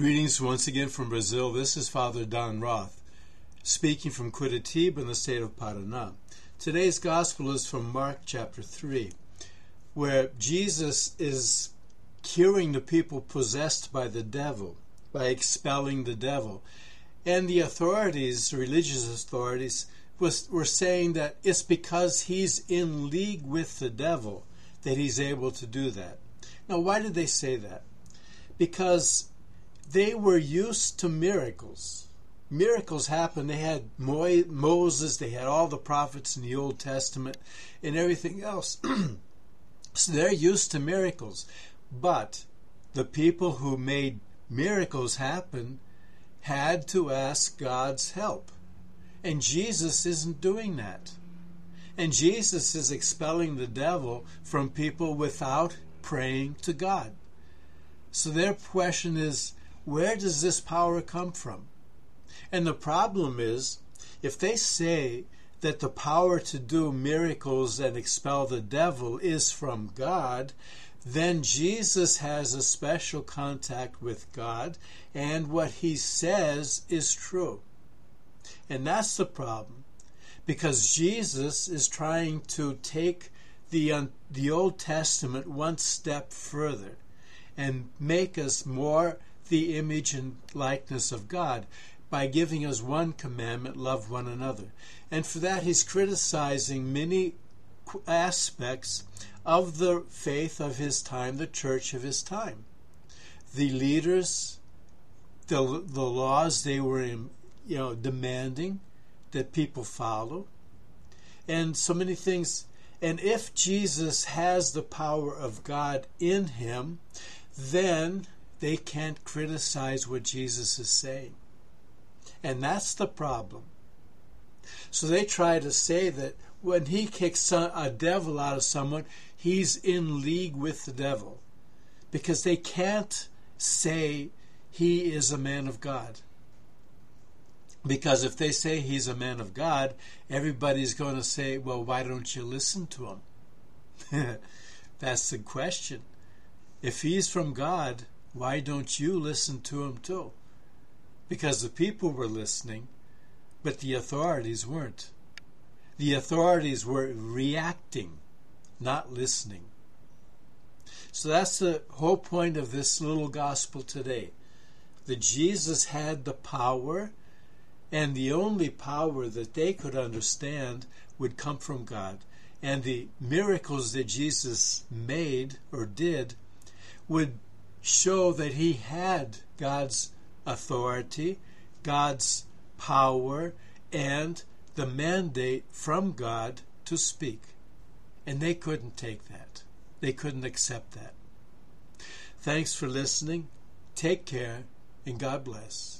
Greetings once again from Brazil. This is Father Don Roth, speaking from Curitiba in the state of Paraná. Today's gospel is from Mark chapter 3, where Jesus is curing the people possessed by the devil, by expelling the devil. And the authorities, religious authorities, was, were saying that it's because he's in league with the devil that he's able to do that. Now, why did they say that? Because they were used to miracles. Miracles happened. They had Moses, they had all the prophets in the Old Testament, and everything else. so they're used to miracles. But the people who made miracles happen had to ask God's help. And Jesus isn't doing that. And Jesus is expelling the devil from people without praying to God. So their question is where does this power come from? And the problem is, if they say that the power to do miracles and expel the devil is from God, then Jesus has a special contact with God, and what he says is true. And that's the problem, because Jesus is trying to take the, uh, the Old Testament one step further and make us more the image and likeness of God by giving us one commandment love one another. And for that, he's criticizing many aspects of the faith of his time, the church of his time. The leaders, the, the laws they were you know, demanding that people follow, and so many things. And if Jesus has the power of God in him, then they can't criticize what Jesus is saying. And that's the problem. So they try to say that when he kicks a devil out of someone, he's in league with the devil. Because they can't say he is a man of God. Because if they say he's a man of God, everybody's going to say, well, why don't you listen to him? That's the question. If he's from God, why don't you listen to him too? Because the people were listening, but the authorities weren't. The authorities were reacting, not listening. So that's the whole point of this little gospel today. That Jesus had the power, and the only power that they could understand would come from God. And the miracles that Jesus made or did would show that he had God's authority, God's power, and the mandate from God to speak. And they couldn't take that. They couldn't accept that. Thanks for listening. Take care, and God bless.